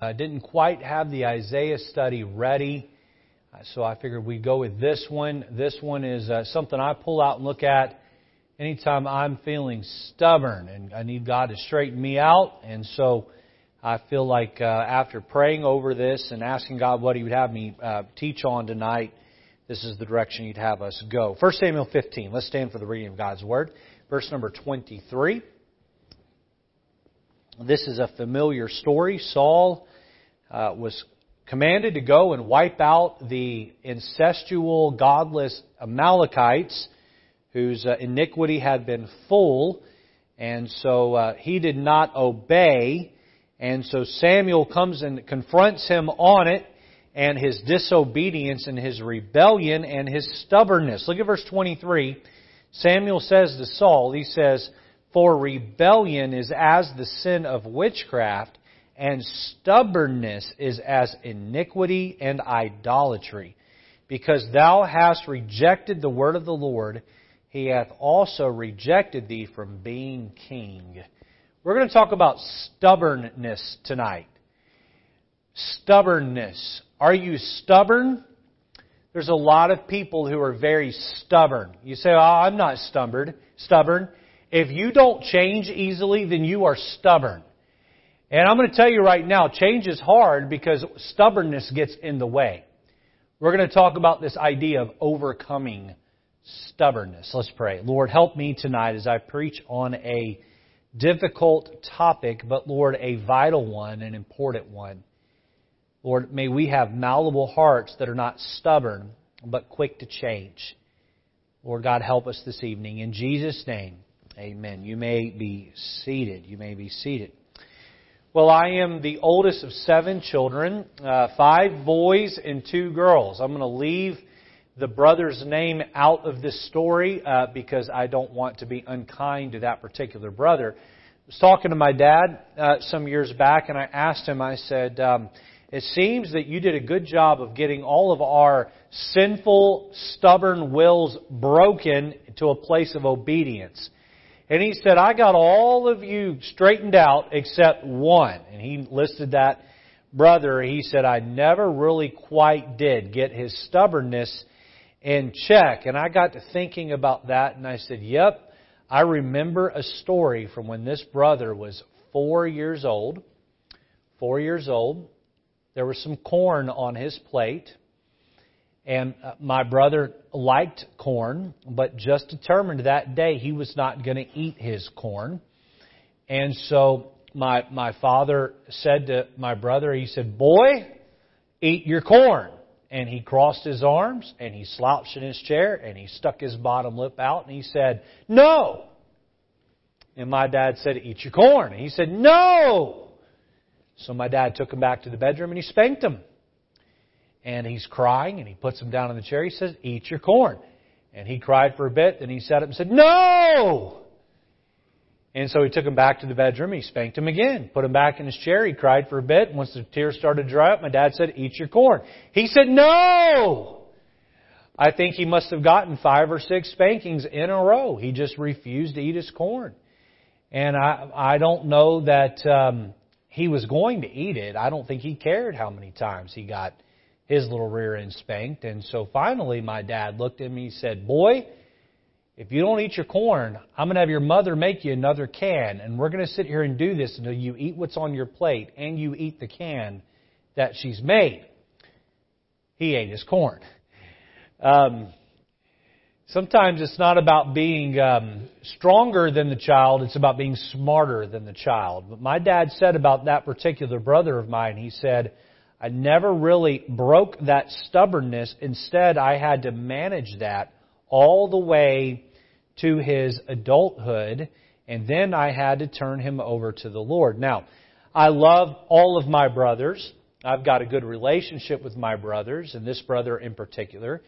I didn't quite have the Isaiah study ready, uh, so I figured we'd go with this one. This one is uh, something I pull out and look at anytime I'm feeling stubborn and I need God to straighten me out. And so I feel like uh, after praying over this and asking God what He would have me uh, teach on tonight, this is the direction He'd have us go. 1 Samuel 15. Let's stand for the reading of God's Word. Verse number 23. This is a familiar story. Saul uh, was commanded to go and wipe out the incestual, godless Amalekites whose uh, iniquity had been full. And so uh, he did not obey. And so Samuel comes and confronts him on it and his disobedience and his rebellion and his stubbornness. Look at verse 23. Samuel says to Saul, he says, For rebellion is as the sin of witchcraft, and stubbornness is as iniquity and idolatry. Because thou hast rejected the word of the Lord, he hath also rejected thee from being king. We're going to talk about stubbornness tonight. Stubbornness. Are you stubborn? There's a lot of people who are very stubborn. You say, oh, I'm not stubborn. Stubborn. If you don't change easily, then you are stubborn. And I'm going to tell you right now, change is hard because stubbornness gets in the way. We're going to talk about this idea of overcoming stubbornness. Let's pray. Lord, help me tonight as I preach on a difficult topic, but Lord, a vital one, an important one. Lord, may we have malleable hearts that are not stubborn, but quick to change. Lord God, help us this evening. In Jesus' name, amen. You may be seated. You may be seated. Well, I am the oldest of seven children, uh, five boys and two girls. I'm going to leave the brother's name out of this story uh, because I don't want to be unkind to that particular brother. I was talking to my dad uh, some years back, and I asked him, I said, um, It seems that you did a good job of getting all of our sinful, stubborn wills broken to a place of obedience. And he said, I got all of you straightened out except one. And he listed that brother. He said, I never really quite did get his stubbornness in check. And I got to thinking about that and I said, Yep, I remember a story from when this brother was four years old. Four years old. There was some corn on his plate. And uh, my brother liked corn, but just determined that day he was not going to eat his corn. And so my, my father said to my brother, he said, Boy, eat your corn. And he crossed his arms and he slouched in his chair and he stuck his bottom lip out and he said, No. And my dad said, Eat your corn. And he said, No. So my dad took him back to the bedroom and he spanked him and he's crying, and he puts him down in the chair. He says, Eat your corn. And he cried for a bit, then he sat up and said, No! And so he took him back to the bedroom. He spanked him again, put him back in his chair. He cried for a bit. Once the tears started to dry up, my dad said, Eat your corn. He said, No! I think he must have gotten five or six spankings in a row. He just refused to eat his corn. And I, I don't know that um, he was going to eat it. I don't think he cared how many times he got his little rear end spanked. And so finally, my dad looked at me and said, Boy, if you don't eat your corn, I'm going to have your mother make you another can, and we're going to sit here and do this until you eat what's on your plate and you eat the can that she's made. He ate his corn. Um, sometimes it's not about being um, stronger than the child, it's about being smarter than the child. But my dad said about that particular brother of mine, he said, I never really broke that stubbornness. Instead, I had to manage that all the way to his adulthood, and then I had to turn him over to the Lord. Now, I love all of my brothers. I've got a good relationship with my brothers, and this brother in particular.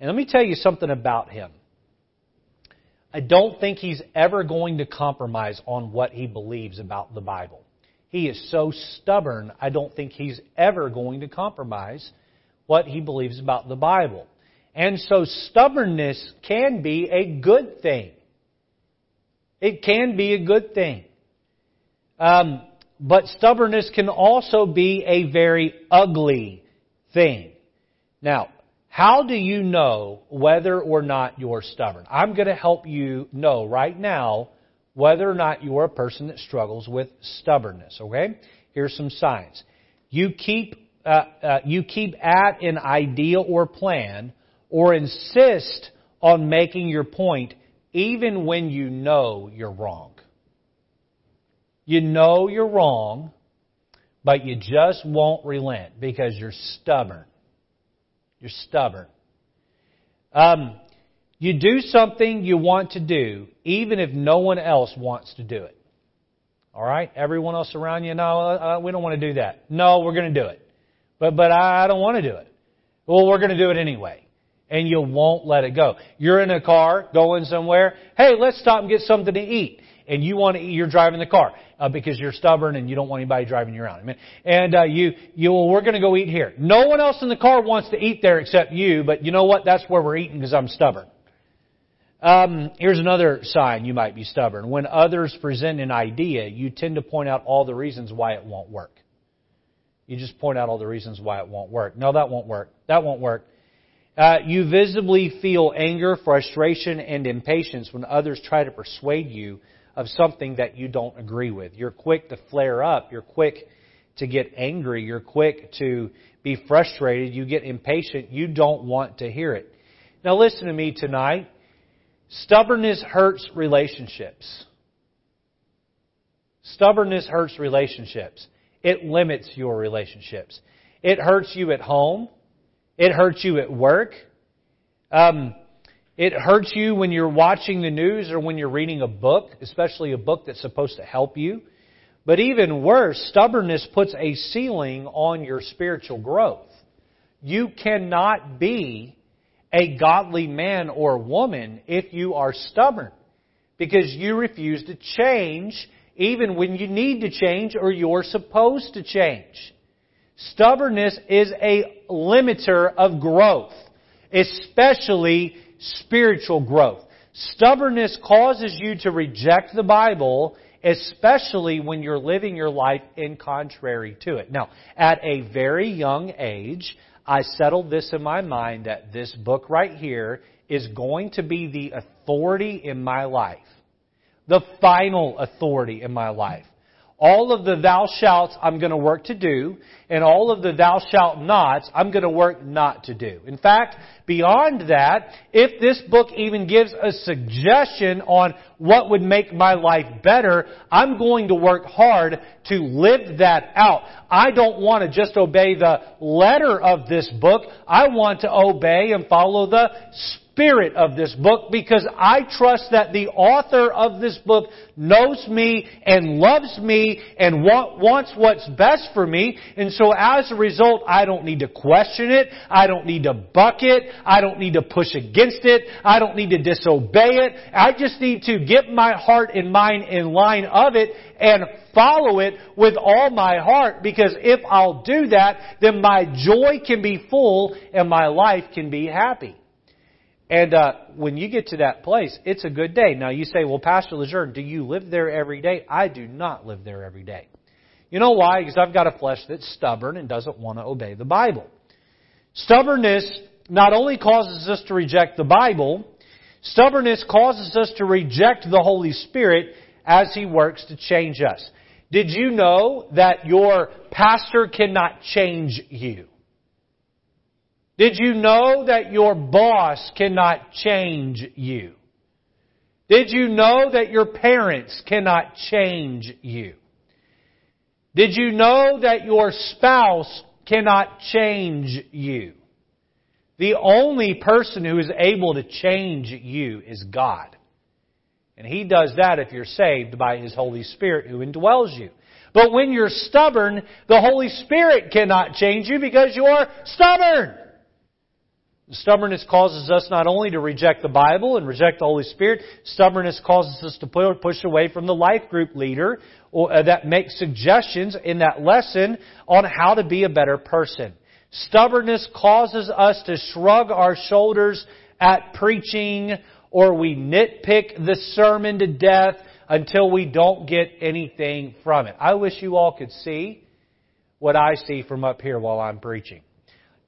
And let me tell you something about him. I don't think he's ever going to compromise on what he believes about the Bible. He is so stubborn, I don't think he's ever going to compromise what he believes about the Bible. And so stubbornness can be a good thing. It can be a good thing. Um, but stubbornness can also be a very ugly thing. Now, how do you know whether or not you're stubborn? I'm going to help you know right now whether or not you're a person that struggles with stubbornness, okay? Here's some signs. You keep, uh, uh, you keep at an idea or plan or insist on making your point even when you know you're wrong. You know you're wrong, but you just won't relent because you're stubborn. You're stubborn. Um, you do something you want to do, even if no one else wants to do it. All right? Everyone else around you, no, uh, we don't want to do that. No, we're going to do it. But, but I don't want to do it. Well, we're going to do it anyway. And you won't let it go. You're in a car going somewhere. Hey, let's stop and get something to eat. And you want to eat, you're driving the car uh, because you're stubborn and you don't want anybody driving you around. And uh, you, you, well, we're going to go eat here. No one else in the car wants to eat there except you, but you know what? That's where we're eating because I'm stubborn. Um, here's another sign you might be stubborn. When others present an idea, you tend to point out all the reasons why it won't work. You just point out all the reasons why it won't work. No, that won't work. That won't work. Uh, you visibly feel anger, frustration, and impatience when others try to persuade you of something that you don't agree with. You're quick to flare up. You're quick to get angry. You're quick to be frustrated. You get impatient. You don't want to hear it. Now listen to me tonight. Stubbornness hurts relationships. Stubbornness hurts relationships. It limits your relationships. It hurts you at home. It hurts you at work. Um, it hurts you when you're watching the news or when you're reading a book, especially a book that's supposed to help you. But even worse, stubbornness puts a ceiling on your spiritual growth. You cannot be a godly man or woman if you are stubborn because you refuse to change even when you need to change or you're supposed to change. Stubbornness is a limiter of growth, especially spiritual growth. Stubbornness causes you to reject the Bible, especially when you're living your life in contrary to it. Now, at a very young age, I settled this in my mind that this book right here is going to be the authority in my life. The final authority in my life. All of the thou shalt I'm going to work to do, and all of the thou shalt nots I'm going to work not to do. In fact, beyond that, if this book even gives a suggestion on what would make my life better, I'm going to work hard to live that out. I don't want to just obey the letter of this book. I want to obey and follow the spirit of this book because I trust that the author of this book knows me and loves me and wants what's best for me. And so as a result, I don't need to question it. I don't need to buck it. I don't need to push against it. I don't need to disobey it. I just need to get my heart and mind in line of it and follow it with all my heart because if I'll do that, then my joy can be full and my life can be happy. And uh, when you get to that place, it's a good day. Now you say, well, Pastor Lejeune, do you live there every day? I do not live there every day. You know why? Because I've got a flesh that's stubborn and doesn't want to obey the Bible. Stubbornness not only causes us to reject the Bible, stubbornness causes us to reject the Holy Spirit as He works to change us. Did you know that your pastor cannot change you? Did you know that your boss cannot change you? Did you know that your parents cannot change you? Did you know that your spouse cannot change you? The only person who is able to change you is God. And He does that if you're saved by His Holy Spirit who indwells you. But when you're stubborn, the Holy Spirit cannot change you because you're stubborn. Stubbornness causes us not only to reject the Bible and reject the Holy Spirit, stubbornness causes us to push away from the life group leader uh, that makes suggestions in that lesson on how to be a better person. Stubbornness causes us to shrug our shoulders at preaching or we nitpick the sermon to death until we don't get anything from it. I wish you all could see what I see from up here while I'm preaching.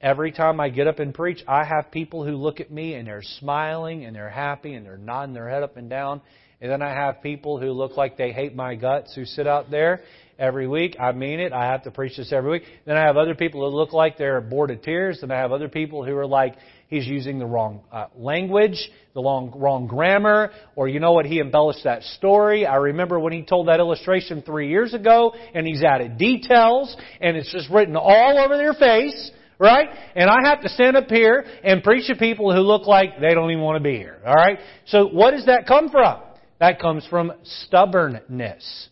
Every time I get up and preach, I have people who look at me and they're smiling and they're happy and they're nodding their head up and down. And then I have people who look like they hate my guts who sit out there every week. I mean it. I have to preach this every week. Then I have other people who look like they're bored of tears. Then I have other people who are like, he's using the wrong uh, language, the wrong, wrong grammar, or you know what, he embellished that story. I remember when he told that illustration three years ago, and he's added details, and it's just written all over their face right? And I have to stand up here and preach to people who look like they don't even want to be here, all right? So what does that come from? That comes from stubbornness.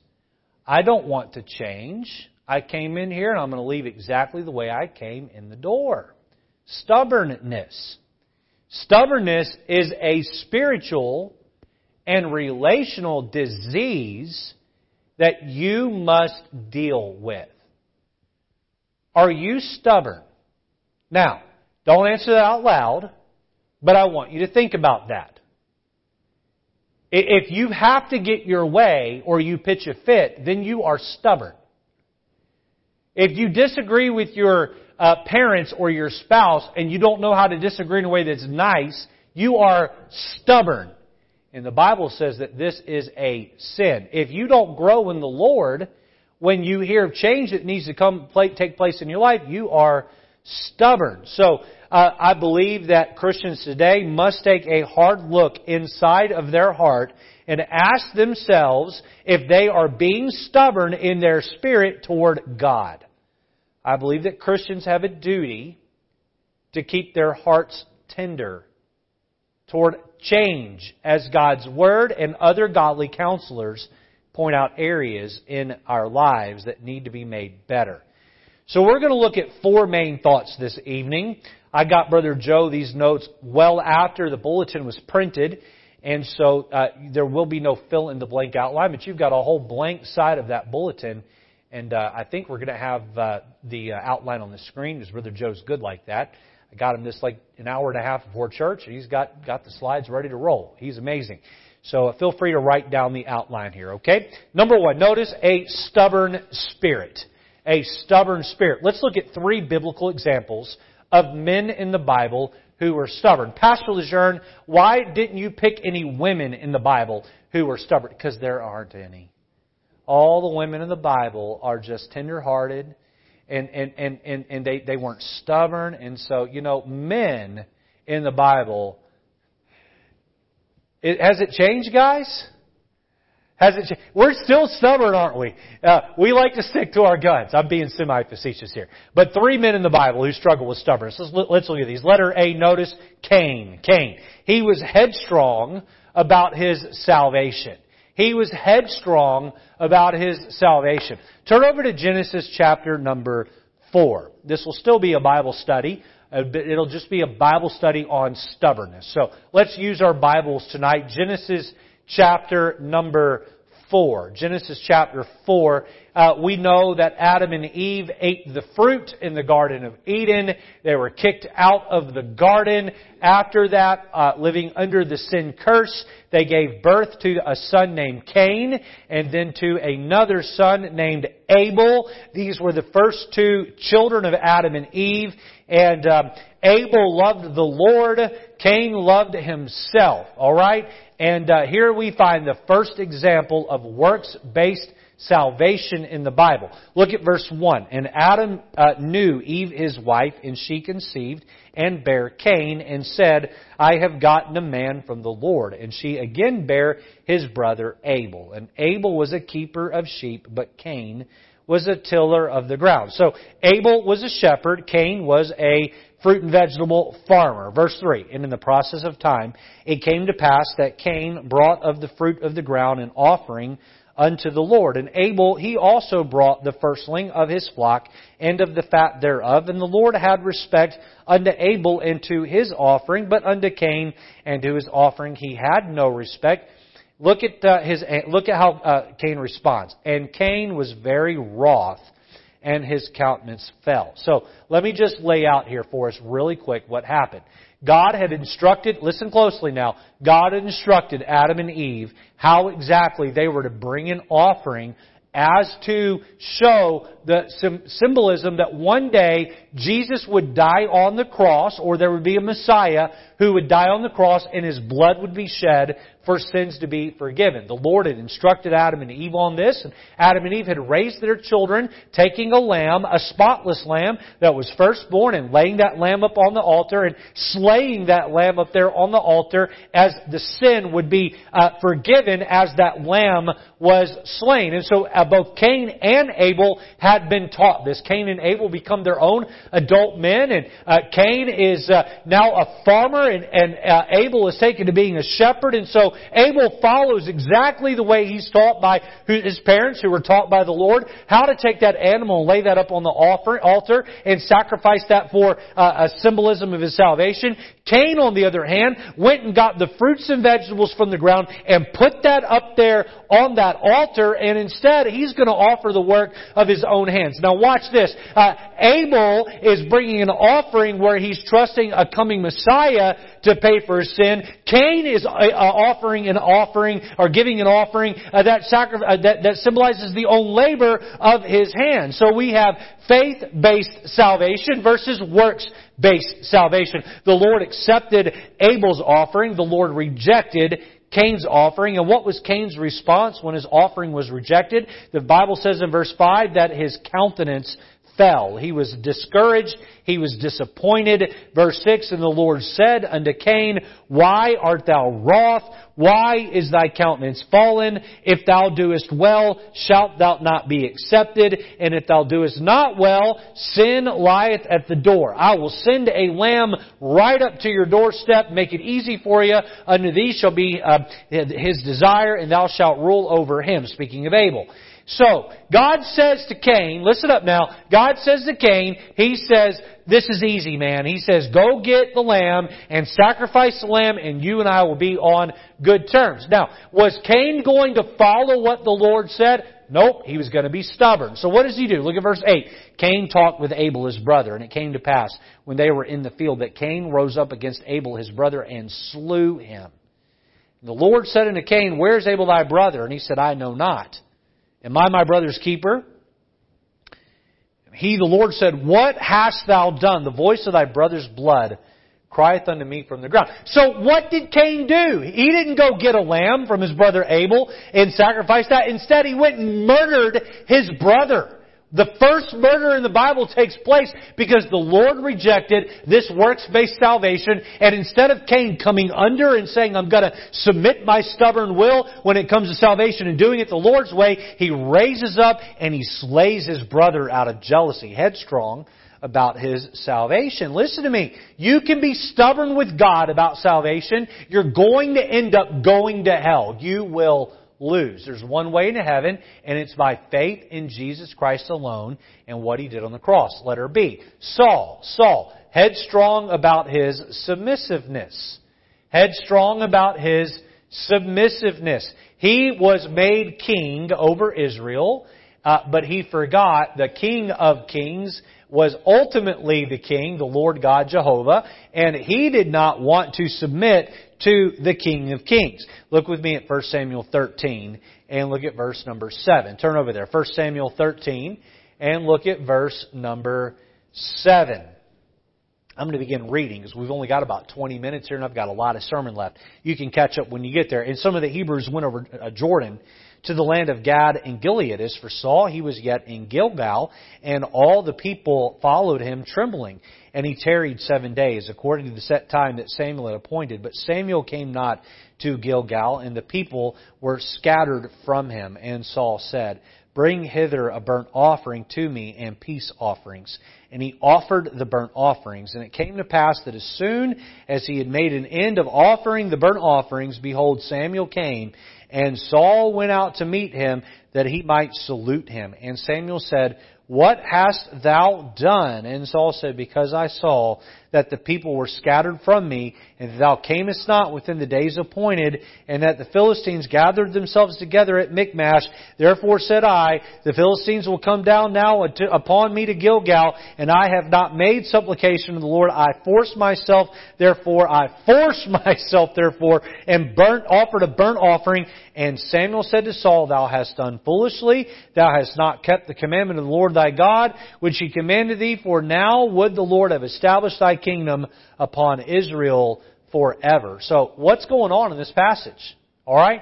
I don't want to change. I came in here and I'm going to leave exactly the way I came in the door. Stubbornness. Stubbornness is a spiritual and relational disease that you must deal with. Are you stubborn? Now, don't answer that out loud, but I want you to think about that. If you have to get your way or you pitch a fit, then you are stubborn. If you disagree with your uh, parents or your spouse and you don't know how to disagree in a way that's nice, you are stubborn. And the Bible says that this is a sin. If you don't grow in the Lord, when you hear of change that needs to come take place in your life, you are stubborn. So uh, I believe that Christians today must take a hard look inside of their heart and ask themselves if they are being stubborn in their spirit toward God. I believe that Christians have a duty to keep their hearts tender toward change as God's Word and other godly counselors point out areas in our lives that need to be made better. So we're going to look at four main thoughts this evening. I got Brother Joe these notes well after the bulletin was printed, and so uh, there will be no fill in the blank outline, but you've got a whole blank side of that bulletin, and uh, I think we're going to have uh, the uh, outline on the screen because Brother Joe's good like that. I got him this like an hour and a half before church, and he's got got the slides ready to roll. He's amazing. So uh, feel free to write down the outline here, okay? Number one, notice a stubborn spirit a stubborn spirit. Let's look at three biblical examples of men in the Bible who were stubborn. Pastor Lejeune, why didn't you pick any women in the Bible who were stubborn? Because there aren't any. All the women in the Bible are just tenderhearted and, and, and, and, and they, they weren't stubborn. And so, you know, men in the Bible, it, has it changed, guys? Has it changed? We're still stubborn, aren't we? Uh, we like to stick to our guns. I'm being semi-facetious here. But three men in the Bible who struggle with stubbornness. Let's, let's look at these. Letter A, notice Cain. Cain. He was headstrong about his salvation. He was headstrong about his salvation. Turn over to Genesis chapter number 4. This will still be a Bible study. Uh, it'll just be a Bible study on stubbornness. So let's use our Bibles tonight. Genesis chapter number 4. Genesis chapter 4. Uh, we know that Adam and Eve ate the fruit in the Garden of Eden. They were kicked out of the garden. After that, uh, living under the sin curse, they gave birth to a son named Cain and then to another son named Abel. These were the first two children of Adam and Eve. And um, Abel loved the Lord. Cain loved himself. All right? And uh, here we find the first example of works-based salvation in the Bible. Look at verse 1. And Adam uh, knew Eve his wife, and she conceived and bare Cain, and said, I have gotten a man from the Lord. And she again bare his brother Abel. And Abel was a keeper of sheep, but Cain was a tiller of the ground. So Abel was a shepherd, Cain was a fruit and vegetable farmer. Verse 3, And in the process of time it came to pass that Cain brought of the fruit of the ground an offering unto the Lord. And Abel, he also brought the firstling of his flock and of the fat thereof. And the Lord had respect unto Abel and to his offering, but unto Cain and to his offering he had no respect. Look at uh, his look at how uh, Cain responds. And Cain was very wroth and his countenance fell. So let me just lay out here for us really quick what happened. God had instructed, listen closely now, God had instructed Adam and Eve how exactly they were to bring an offering as to show the symbolism that one day Jesus would die on the cross, or there would be a Messiah who would die on the cross and his blood would be shed for sins to be forgiven. The Lord had instructed Adam and Eve on this, and Adam and Eve had raised their children, taking a lamb, a spotless lamb that was firstborn, and laying that lamb up on the altar and slaying that lamb up there on the altar as the sin would be uh, forgiven as that lamb was slain. And so uh, both Cain and Abel had been taught this. Cain and Abel become their own adult men, and uh, Cain is uh, now a farmer, and, and uh, Abel is taken to being a shepherd, and so Abel follows exactly the way he's taught by his parents who were taught by the Lord, how to take that animal and lay that up on the altar and sacrifice that for uh, a symbolism of his salvation. Cain, on the other hand, went and got the fruits and vegetables from the ground and put that up there on that altar, and instead he's going to offer the work of his own hands. Now watch this. Uh, Abel is bringing an offering where he's trusting a coming Messiah to pay for his sin. Cain is uh, uh offering an offering or giving an offering uh, that, that symbolizes the own labor of his hand. So we have faith-based salvation versus works-based salvation. The Lord accepted Abel's offering. The Lord rejected Cain's offering. And what was Cain's response when his offering was rejected? The Bible says in verse 5 that his countenance fell. He was discouraged. He was disappointed. Verse 6, And the Lord said unto Cain, Why art thou wroth? Why is thy countenance fallen? If thou doest well, shalt thou not be accepted? And if thou doest not well, sin lieth at the door. I will send a lamb right up to your doorstep, make it easy for you. Unto thee shall be uh, his desire, and thou shalt rule over him. Speaking of Abel. So, God says to Cain, listen up now, God says to Cain, He says, this is easy, man. He says, go get the lamb and sacrifice the lamb and you and I will be on good terms. Now, was Cain going to follow what the Lord said? Nope, he was going to be stubborn. So what does he do? Look at verse 8. Cain talked with Abel his brother, and it came to pass when they were in the field that Cain rose up against Abel his brother and slew him. The Lord said unto Cain, Where is Abel thy brother? And he said, I know not. Am I my brother's keeper? He, the Lord said, What hast thou done? The voice of thy brother's blood crieth unto me from the ground. So what did Cain do? He didn't go get a lamb from his brother Abel and sacrifice that. Instead, he went and murdered his brother. The first murder in the Bible takes place because the Lord rejected this works-based salvation and instead of Cain coming under and saying, I'm gonna submit my stubborn will when it comes to salvation and doing it the Lord's way, he raises up and he slays his brother out of jealousy, headstrong about his salvation. Listen to me. You can be stubborn with God about salvation. You're going to end up going to hell. You will lose. There's one way into heaven, and it's by faith in Jesus Christ alone and what he did on the cross. Letter B. Saul. Saul. Headstrong about his submissiveness. Headstrong about his submissiveness. He was made king over Israel, uh, but he forgot the King of Kings was ultimately the king, the Lord God Jehovah, and he did not want to submit to the King of Kings. Look with me at 1 Samuel 13 and look at verse number 7. Turn over there. 1 Samuel 13 and look at verse number 7. I'm going to begin reading because we've only got about 20 minutes here and I've got a lot of sermon left. You can catch up when you get there. And some of the Hebrews went over uh, Jordan to the land of Gad and Gilead. As for Saul, he was yet in Gilgal, and all the people followed him trembling. And he tarried seven days, according to the set time that Samuel had appointed. But Samuel came not to Gilgal, and the people were scattered from him. And Saul said, Bring hither a burnt offering to me and peace offerings. And he offered the burnt offerings. And it came to pass that as soon as he had made an end of offering the burnt offerings, behold, Samuel came, and Saul went out to meet him that he might salute him. And Samuel said, What hast thou done? And Saul said, Because I saw that the people were scattered from me, and thou camest not within the days appointed, and that the Philistines gathered themselves together at Michmash. Therefore said I, The Philistines will come down now upon me to Gilgal, and I have not made supplication to the Lord. I forced myself, therefore, I forced myself, therefore, and burnt, offered a burnt offering. And Samuel said to Saul, Thou hast done foolishly, thou hast not kept the commandment of the Lord thy God, which he commanded thee, for now would the Lord have established thy kingdom upon Israel forever. So, what's going on in this passage? Alright?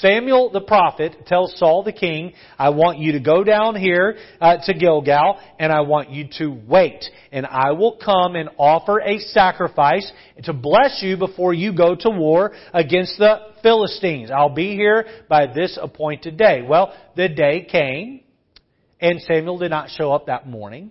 Samuel the prophet tells Saul the king, I want you to go down here uh, to Gilgal and I want you to wait. And I will come and offer a sacrifice to bless you before you go to war against the Philistines. I'll be here by this appointed day. Well, the day came and Samuel did not show up that morning.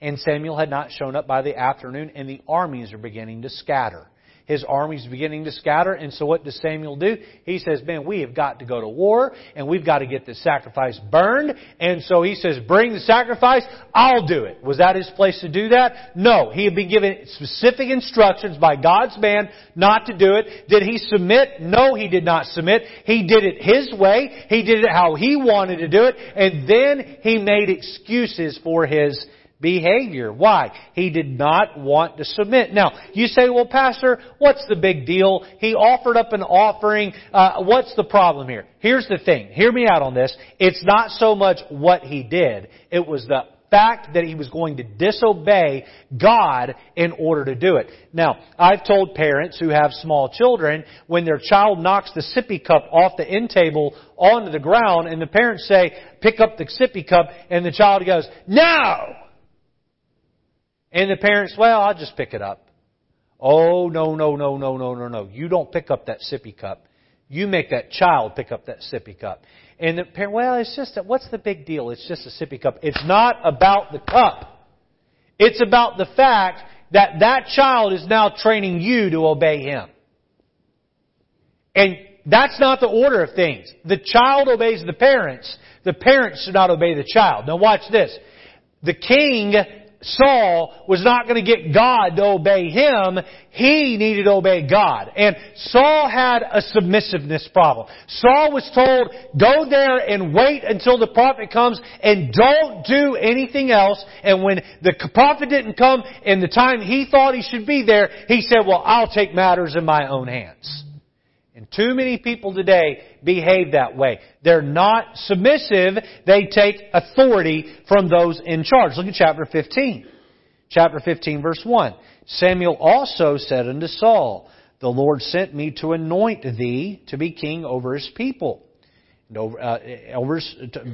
And Samuel had not shown up by the afternoon, and the armies are beginning to scatter. His army's beginning to scatter, and so what does Samuel do? He says, man, we have got to go to war, and we've got to get the sacrifice burned, and so he says, bring the sacrifice, I'll do it. Was that his place to do that? No. He had been given specific instructions by God's man not to do it. Did he submit? No, he did not submit. He did it his way. He did it how he wanted to do it, and then he made excuses for his behavior. Why? He did not want to submit. Now, you say, well, Pastor, what's the big deal? He offered up an offering. Uh, what's the problem here? Here's the thing. Hear me out on this. It's not so much what he did. It was the fact that he was going to disobey God in order to do it. Now, I've told parents who have small children, when their child knocks the sippy cup off the end table onto the ground, and the parents say, pick up the sippy cup, and the child goes, no! And the parents, well, I'll just pick it up. Oh, no, no, no, no, no, no, no. You don't pick up that sippy cup. You make that child pick up that sippy cup. And the parent, well, it's just, what's the big deal? It's just a sippy cup. It's not about the cup. It's about the fact that that child is now training you to obey him. And that's not the order of things. The child obeys the parents. The parents should not obey the child. Now watch this. The king Saul was not going to get God to obey him. He needed to obey God. And Saul had a submissiveness problem. Saul was told, go there and wait until the prophet comes and don't do anything else. And when the prophet didn't come in the time he thought he should be there, he said, well, I'll take matters in my own hands. And too many people today behave that way. They're not submissive. They take authority from those in charge. Look at chapter 15. Chapter 15 verse 1. Samuel also said unto Saul, The Lord sent me to anoint thee to be king over his people. Over, uh, over,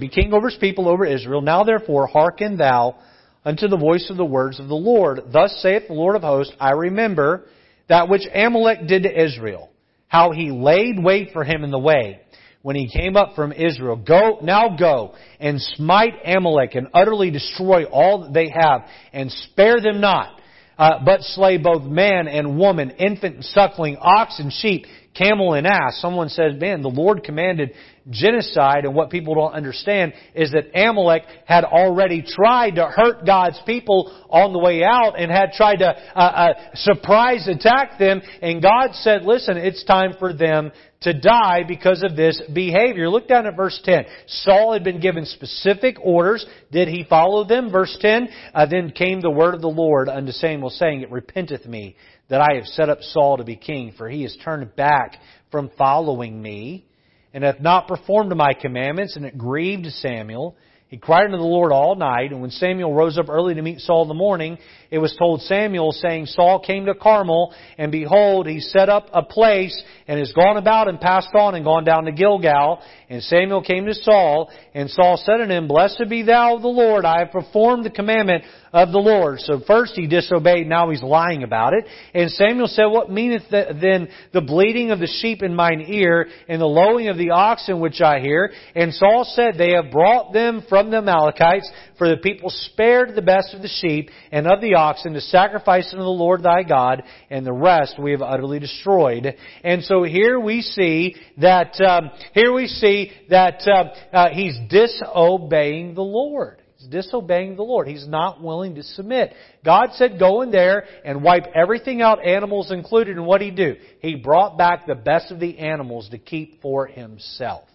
be king over his people over Israel. Now therefore hearken thou unto the voice of the words of the Lord. Thus saith the Lord of hosts, I remember that which Amalek did to Israel how he laid wait for him in the way when he came up from Israel. Go, now go and smite Amalek and utterly destroy all that they have and spare them not. Uh, but slay both man and woman, infant and suckling, ox and sheep, camel and ass. Someone says, man, the Lord commanded genocide, and what people don't understand is that Amalek had already tried to hurt God's people on the way out and had tried to uh, uh, surprise attack them, and God said, listen, it's time for them to die because of this behavior. Look down at verse 10. Saul had been given specific orders. Did he follow them? Verse 10, uh, then came the word of the Lord unto Samuel saying, It repenteth me that I have set up Saul to be king, for he has turned back from following me, and hath not performed my commandments, and it grieved Samuel. He cried unto the Lord all night, and when Samuel rose up early to meet Saul in the morning, it was told Samuel, saying, Saul came to Carmel, and behold, he set up a place, and has gone about and passed on, and gone down to Gilgal. And Samuel came to Saul, and Saul said unto him, Blessed be thou of the Lord, I have performed the commandment of the Lord. So first he disobeyed, now he's lying about it. And Samuel said, What meaneth then the bleating of the sheep in mine ear, and the lowing of the oxen which I hear? And Saul said, They have brought them from the Amalekites, for the people spared the best of the sheep and of the oxen to sacrifice unto the Lord thy God, and the rest we have utterly destroyed. And so here we see that, um, here we see that uh, uh, he's disobeying the Lord He's disobeying the Lord. He's not willing to submit. God said, go in there and wipe everything out, animals included, and what did he do? He brought back the best of the animals to keep for himself.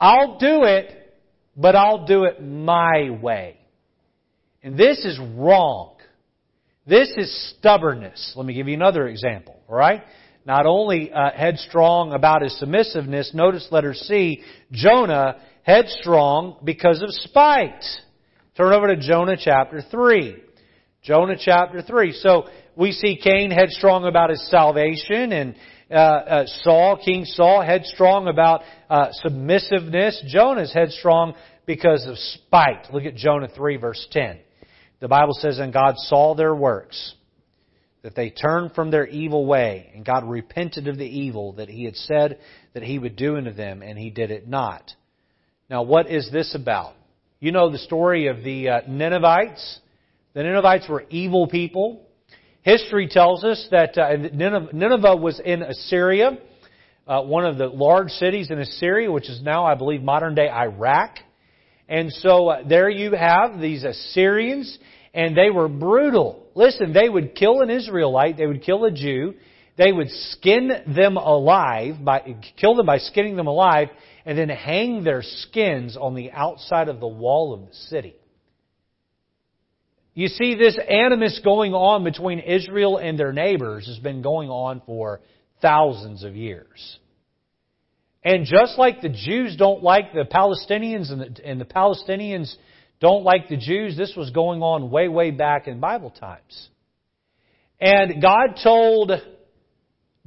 I'll do it, but I'll do it my way. And this is wrong. This is stubbornness. Let me give you another example, alright? Not only uh, headstrong about his submissiveness, notice letter C, Jonah headstrong because of spite. Turn over to Jonah chapter 3. Jonah chapter 3. So we see Cain headstrong about his salvation and uh, uh, Saul, King Saul, headstrong about uh, submissiveness. Jonah's headstrong because of spite. Look at Jonah 3 verse 10. The Bible says, And God saw their works, that they turned from their evil way, and God repented of the evil that he had said that he would do unto them, and he did it not. Now, what is this about? You know the story of the uh, Ninevites. The Ninevites were evil people. History tells us that uh, Nineveh was in Assyria, uh, one of the large cities in Assyria, which is now, I believe, modern day Iraq. And so uh, there you have these Assyrians, and they were brutal. Listen, they would kill an Israelite, they would kill a Jew, they would skin them alive, by, kill them by skinning them alive, and then hang their skins on the outside of the wall of the city. You see, this animus going on between Israel and their neighbors has been going on for thousands of years. And just like the Jews don't like the Palestinians and the, and the Palestinians don't like the Jews, this was going on way, way back in Bible times. And God told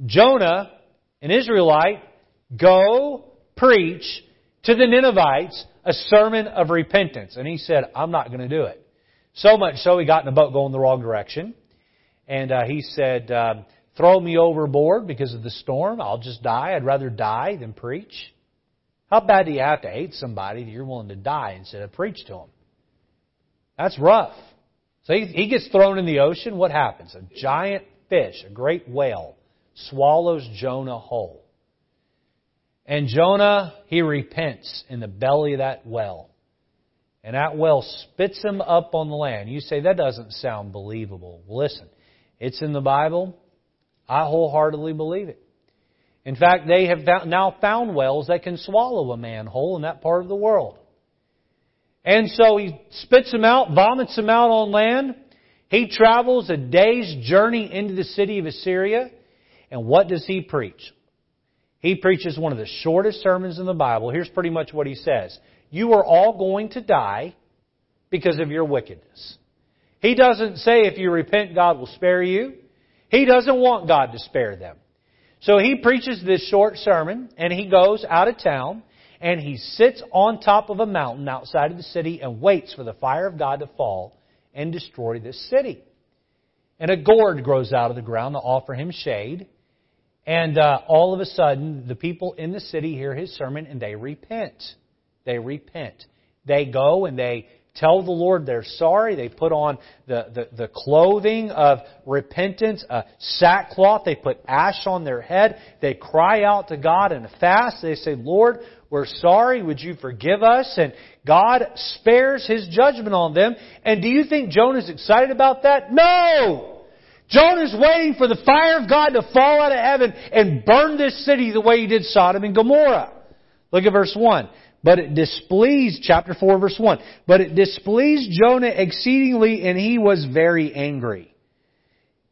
Jonah, an Israelite, go preach to the Ninevites a sermon of repentance. And he said, I'm not going to do it. So much so he got in a boat going the wrong direction. And uh, he said, um, throw me overboard because of the storm. I'll just die. I'd rather die than preach. How bad do you have to hate somebody that you're willing to die instead of preach to them? That's rough. So he, he gets thrown in the ocean. What happens? A giant fish, a great whale, swallows Jonah whole. And Jonah, he repents in the belly of that well. And that well spits him up on the land. You say, that doesn't sound believable. Listen, it's in the Bible. I wholeheartedly believe it. In fact, they have now found wells that can swallow a man whole in that part of the world. And so he spits him out, vomits him out on land. He travels a day's journey into the city of Assyria. And what does he preach? He preaches one of the shortest sermons in the Bible. Here's pretty much what he says. You are all going to die because of your wickedness. He doesn't say if you repent, God will spare you. He doesn't want God to spare them. So he preaches this short sermon and he goes out of town and he sits on top of a mountain outside of the city and waits for the fire of God to fall and destroy this city. And a gourd grows out of the ground to offer him shade. And uh, all of a sudden, the people in the city hear his sermon and they repent. They repent. They go and they tell the Lord they're sorry. They put on the, the, the clothing of repentance, a sackcloth. They put ash on their head. They cry out to God in a fast. They say, Lord, we're sorry. Would you forgive us? And God spares His judgment on them. And do you think Jonah's excited about that? No! Jonah's waiting for the fire of God to fall out of heaven and burn this city the way he did Sodom and Gomorrah. Look at verse 1. But it displeased, chapter 4 verse 1, but it displeased Jonah exceedingly and he was very angry.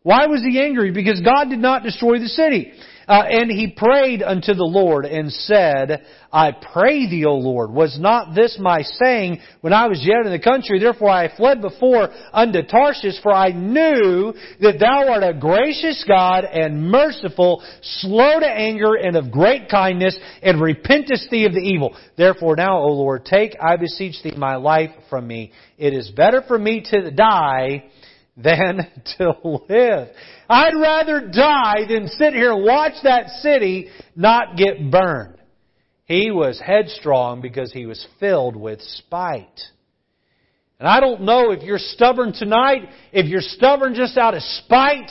Why was he angry? Because God did not destroy the city. Uh, and he prayed unto the Lord and said, I pray thee, O Lord, was not this my saying when I was yet in the country? Therefore I fled before unto Tarshish, for I knew that thou art a gracious God and merciful, slow to anger and of great kindness, and repentest thee of the evil. Therefore now, O Lord, take, I beseech thee, my life from me. It is better for me to die than to live. I'd rather die than sit here and watch that city not get burned. He was headstrong because he was filled with spite. And I don't know if you're stubborn tonight, if you're stubborn just out of spite,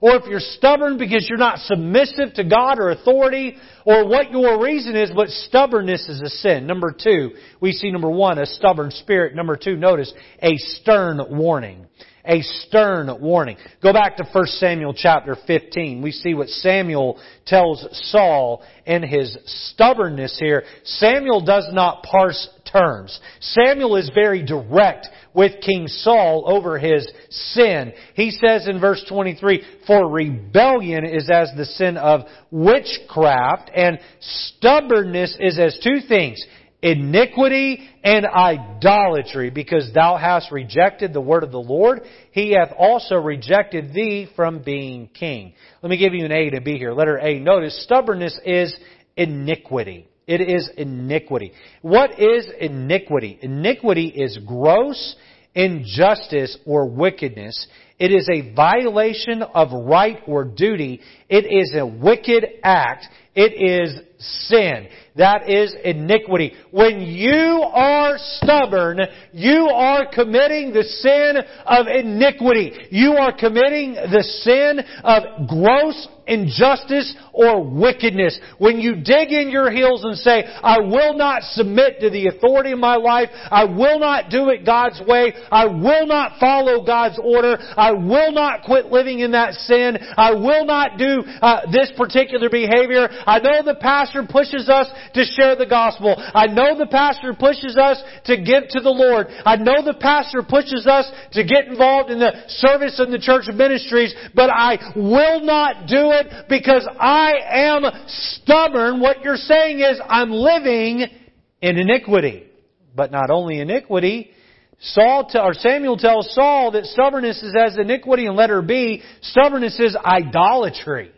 or if you're stubborn because you're not submissive to God or authority, or what your reason is, but stubbornness is a sin. Number two, we see number one, a stubborn spirit. Number two, notice, a stern warning. A stern warning. Go back to 1 Samuel chapter 15. We see what Samuel tells Saul in his stubbornness here. Samuel does not parse terms. Samuel is very direct with King Saul over his sin. He says in verse 23, For rebellion is as the sin of witchcraft, and stubbornness is as two things, iniquity and idolatry, because thou hast rejected the word of the Lord, he hath also rejected thee from being king. Let me give you an A to B here. Letter A. Notice, stubbornness is iniquity. It is iniquity. What is iniquity? Iniquity is gross injustice or wickedness. It is a violation of right or duty. It is a wicked act. It is sin. That is iniquity. When you are stubborn, you are committing the sin of iniquity. You are committing the sin of gross injustice or wickedness. When you dig in your heels and say, I will not submit to the authority of my life, I will not do it God's way, I will not follow God's order, I will not quit living in that sin, I will not do uh, this particular behavior. I know the pastor pushes us to share the gospel. I know the pastor pushes us to give to the Lord. I know the pastor pushes us to get involved in the service in the church ministries, but I will not do it because I am stubborn. What you're saying is I'm living in iniquity. But not only iniquity, Saul or Samuel tells Saul that stubbornness is as iniquity in letter B. Stubbornness is idolatry.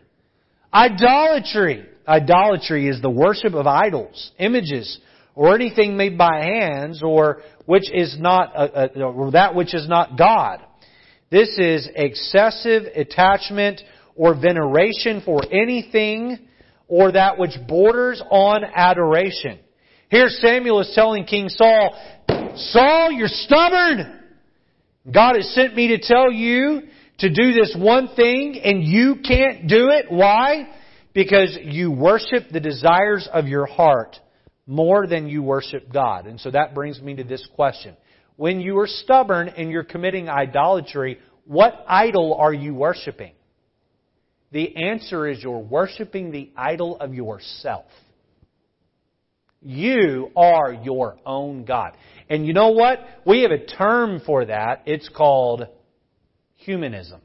Idolatry. Idolatry is the worship of idols, images, or anything made by hands, or which is not uh, uh, or that which is not God. This is excessive attachment or veneration for anything or that which borders on adoration. Here Samuel is telling King Saul, Saul, you're stubborn. God has sent me to tell you to do this one thing and you can't do it. Why? Because you worship the desires of your heart more than you worship God. And so that brings me to this question. When you are stubborn and you're committing idolatry, what idol are you worshiping? The answer is you're worshiping the idol of yourself. You are your own God. And you know what? We have a term for that. It's called humanism.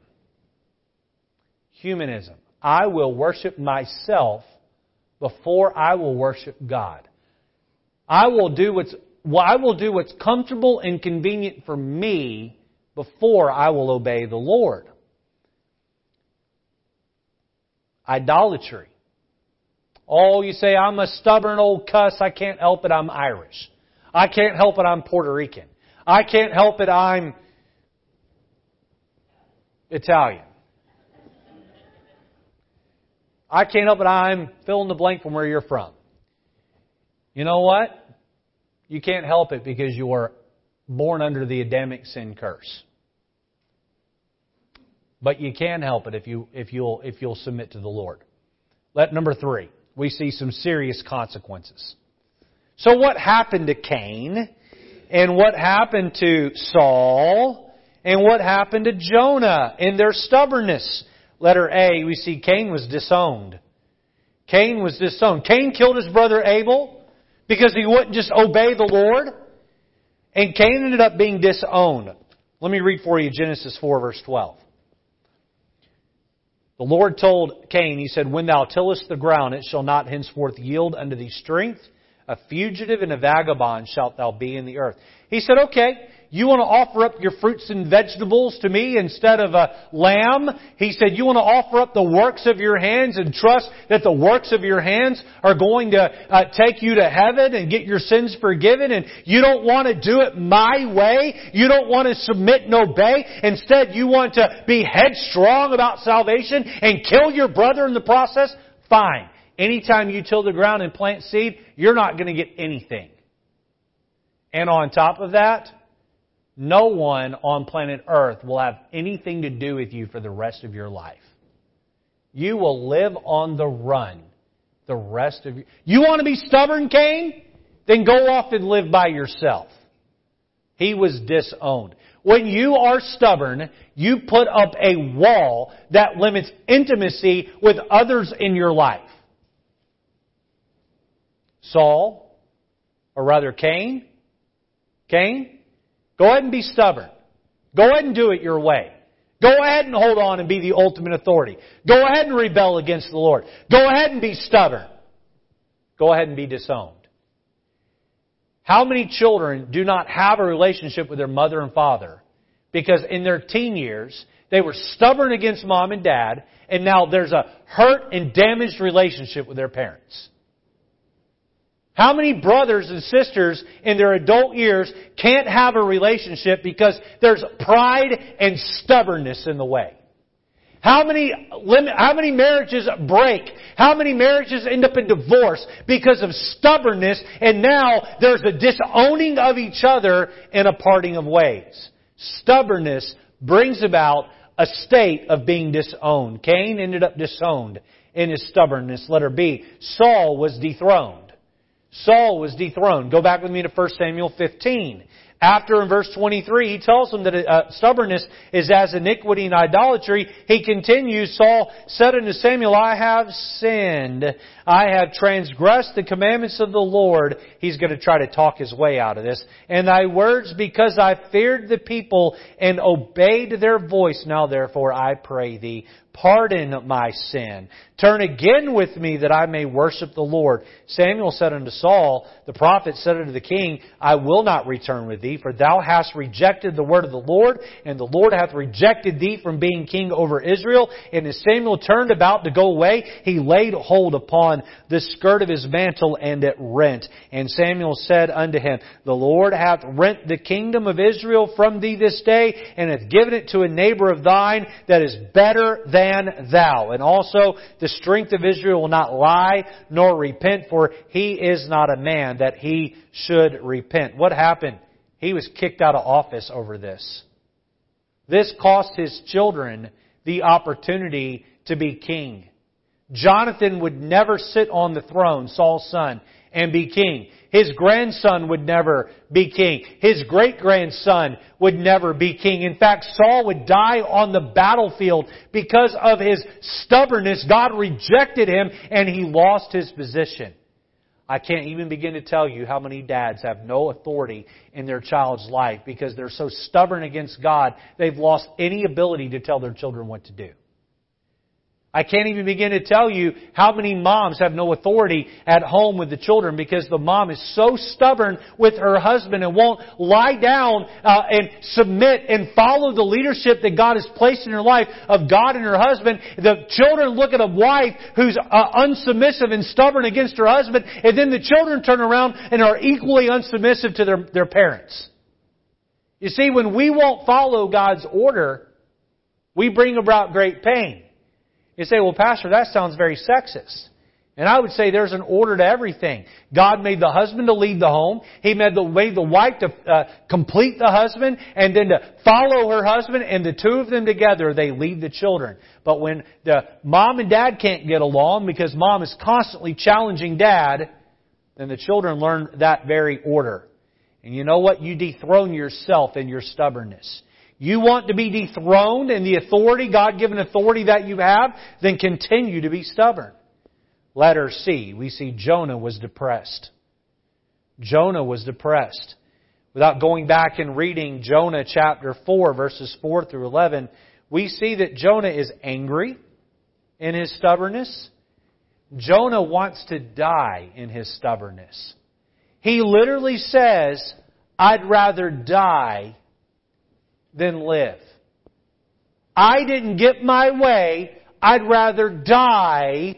Humanism. I will worship myself before I will worship God. I will do what's well, I will do what's comfortable and convenient for me before I will obey the Lord. Idolatry. Oh, you say, I'm a stubborn old cuss. I can't help it. I'm Irish. I can't help it. I'm Puerto Rican. I can't help it. I'm Italian. I can't help it. I'm fill in the blank from where you're from. You know what? You can't help it because you are born under the Adamic sin curse. But you can help it if you if you'll if you'll submit to the Lord. Let number three, we see some serious consequences. So what happened to Cain? And what happened to Saul? And what happened to Jonah in their stubbornness? Letter A, we see Cain was disowned. Cain was disowned. Cain killed his brother Abel because he wouldn't just obey the Lord. And Cain ended up being disowned. Let me read for you Genesis 4 verse 12. The Lord told Cain, He said, When thou tillest the ground, it shall not henceforth yield unto thee strength. A fugitive and a vagabond shalt thou be in the earth. He said, Okay, you want to offer up your fruits and vegetables to me instead of a lamb? He said, you want to offer up the works of your hands and trust that the works of your hands are going to uh, take you to heaven and get your sins forgiven and you don't want to do it my way? You don't want to submit and obey? Instead, you want to be headstrong about salvation and kill your brother in the process? Fine. Anytime you till the ground and plant seed, you're not going to get anything. And on top of that, no one on planet Earth will have anything to do with you for the rest of your life. You will live on the run the rest of you. You want to be stubborn, Cain? Then go off and live by yourself. He was disowned. When you are stubborn, you put up a wall that limits intimacy with others in your life. Saul, or rather Cain, Cain, go ahead and be stubborn. Go ahead and do it your way. Go ahead and hold on and be the ultimate authority. Go ahead and rebel against the Lord. Go ahead and be stubborn. Go ahead and be disowned. How many children do not have a relationship with their mother and father because in their teen years they were stubborn against mom and dad and now there's a hurt and damaged relationship with their parents? How many brothers and sisters in their adult years can't have a relationship because there's pride and stubbornness in the way? How many, how many marriages break? How many marriages end up in divorce because of stubbornness and now there's a disowning of each other and a parting of ways? Stubbornness brings about a state of being disowned. Cain ended up disowned in his stubbornness. Letter B. Saul was dethroned. Saul was dethroned. Go back with me to 1 Samuel 15. After in verse 23, he tells them that uh, stubbornness is as iniquity and idolatry. He continues, Saul said unto Samuel, I have sinned. I have transgressed the commandments of the Lord. He's going to try to talk his way out of this. And thy words, because I feared the people and obeyed their voice. Now therefore I pray thee, Pardon my sin. Turn again with me that I may worship the Lord. Samuel said unto Saul, the prophet said unto the king, I will not return with thee, for thou hast rejected the word of the Lord, and the Lord hath rejected thee from being king over Israel. And as Samuel turned about to go away, he laid hold upon the skirt of his mantle, and it rent. And Samuel said unto him, The Lord hath rent the kingdom of Israel from thee this day, and hath given it to a neighbor of thine that is better than thou. And also the strength of Israel will not lie nor repent, for he is not a man that he should repent. What happened? He was kicked out of office over this. This cost his children the opportunity to be king. Jonathan would never sit on the throne, Saul's son, and be king. His grandson would never be king. His great grandson would never be king. In fact, Saul would die on the battlefield because of his stubbornness. God rejected him and he lost his position. I can't even begin to tell you how many dads have no authority in their child's life because they're so stubborn against God, they've lost any ability to tell their children what to do. I can't even begin to tell you how many moms have no authority at home with the children because the mom is so stubborn with her husband and won't lie down uh, and submit and follow the leadership that God has placed in her life of God and her husband. The children look at a wife who's uh, unsubmissive and stubborn against her husband, and then the children turn around and are equally unsubmissive to their, their parents. You see, when we won't follow God's order, we bring about great pain. You say, well, Pastor, that sounds very sexist. And I would say there's an order to everything. God made the husband to lead the home. He made the, made the wife to uh, complete the husband and then to follow her husband and the two of them together, they lead the children. But when the mom and dad can't get along because mom is constantly challenging dad, then the children learn that very order. And you know what? You dethrone yourself in your stubbornness. You want to be dethroned in the authority, God-given authority that you have, then continue to be stubborn. Letter C, we see Jonah was depressed. Jonah was depressed. Without going back and reading Jonah chapter 4 verses 4 through 11, we see that Jonah is angry in his stubbornness. Jonah wants to die in his stubbornness. He literally says, I'd rather die than live. I didn't get my way. I'd rather die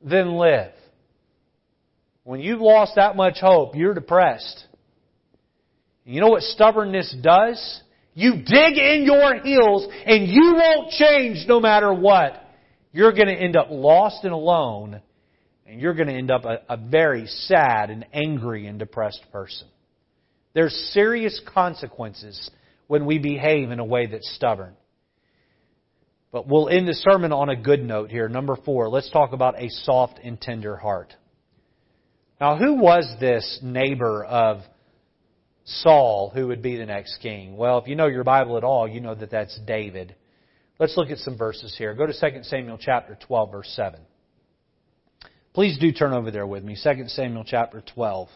than live. When you've lost that much hope, you're depressed. You know what stubbornness does? You dig in your heels and you won't change no matter what. You're going to end up lost and alone and you're going to end up a, a very sad and angry and depressed person. There's serious consequences when we behave in a way that's stubborn. But we'll end the sermon on a good note here. Number four, let's talk about a soft and tender heart. Now, who was this neighbor of Saul who would be the next king? Well, if you know your Bible at all, you know that that's David. Let's look at some verses here. Go to 2 Samuel chapter 12, verse 7. Please do turn over there with me. 2 Samuel chapter 12.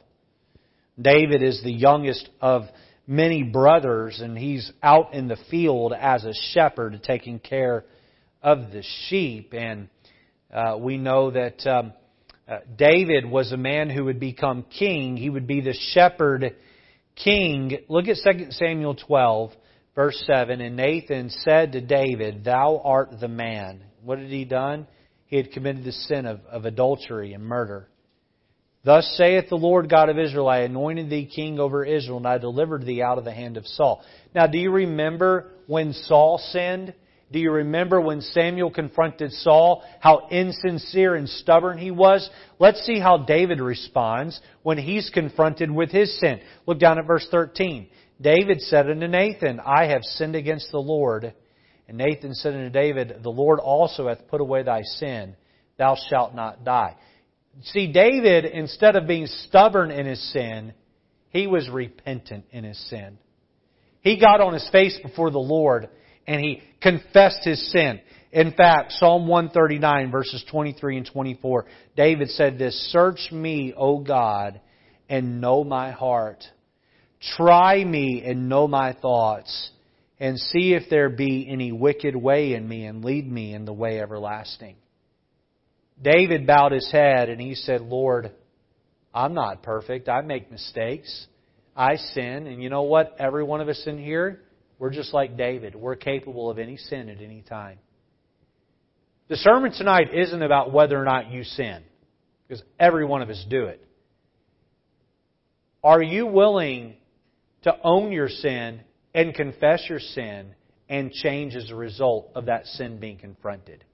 David is the youngest of many brothers, and he's out in the field as a shepherd taking care of the sheep. And uh, we know that um, uh, David was a man who would become king. He would be the shepherd king. Look at 2 Samuel 12, verse 7. And Nathan said to David, Thou art the man. What had he done? He had committed the sin of, of adultery and murder. Thus saith the Lord God of Israel, I anointed thee king over Israel, and I delivered thee out of the hand of Saul. Now, do you remember when Saul sinned? Do you remember when Samuel confronted Saul, how insincere and stubborn he was? Let's see how David responds when he's confronted with his sin. Look down at verse 13. David said unto Nathan, I have sinned against the Lord. And Nathan said unto David, The Lord also hath put away thy sin. Thou shalt not die. See, David, instead of being stubborn in his sin, he was repentant in his sin. He got on his face before the Lord and he confessed his sin. In fact, Psalm 139 verses 23 and 24, David said this, Search me, O God, and know my heart. Try me and know my thoughts, and see if there be any wicked way in me, and lead me in the way everlasting. David bowed his head and he said, Lord, I'm not perfect. I make mistakes. I sin. And you know what? Every one of us in here, we're just like David. We're capable of any sin at any time. The sermon tonight isn't about whether or not you sin, because every one of us do it. Are you willing to own your sin and confess your sin and change as a result of that sin being confronted?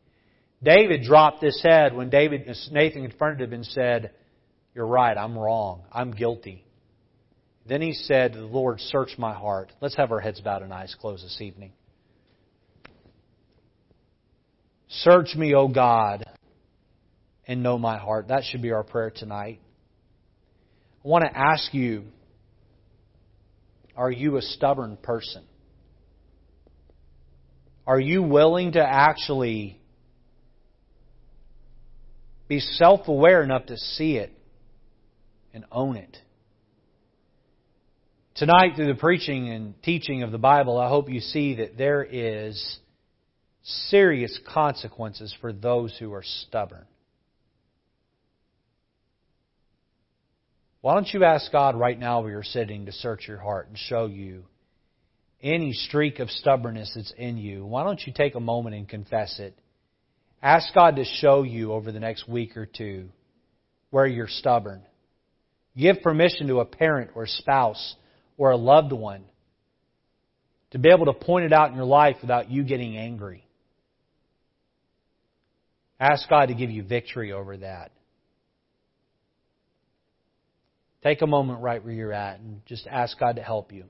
David dropped his head when David, Nathan confronted him and said, You're right, I'm wrong. I'm guilty. Then he said the Lord, Search my heart. Let's have our heads bowed and eyes closed this evening. Search me, O God, and know my heart. That should be our prayer tonight. I want to ask you Are you a stubborn person? Are you willing to actually be self aware enough to see it and own it. Tonight, through the preaching and teaching of the Bible, I hope you see that there is serious consequences for those who are stubborn. Why don't you ask God right now where you're sitting to search your heart and show you any streak of stubbornness that's in you? Why don't you take a moment and confess it? Ask God to show you over the next week or two where you're stubborn. Give permission to a parent or spouse or a loved one to be able to point it out in your life without you getting angry. Ask God to give you victory over that. Take a moment right where you're at and just ask God to help you.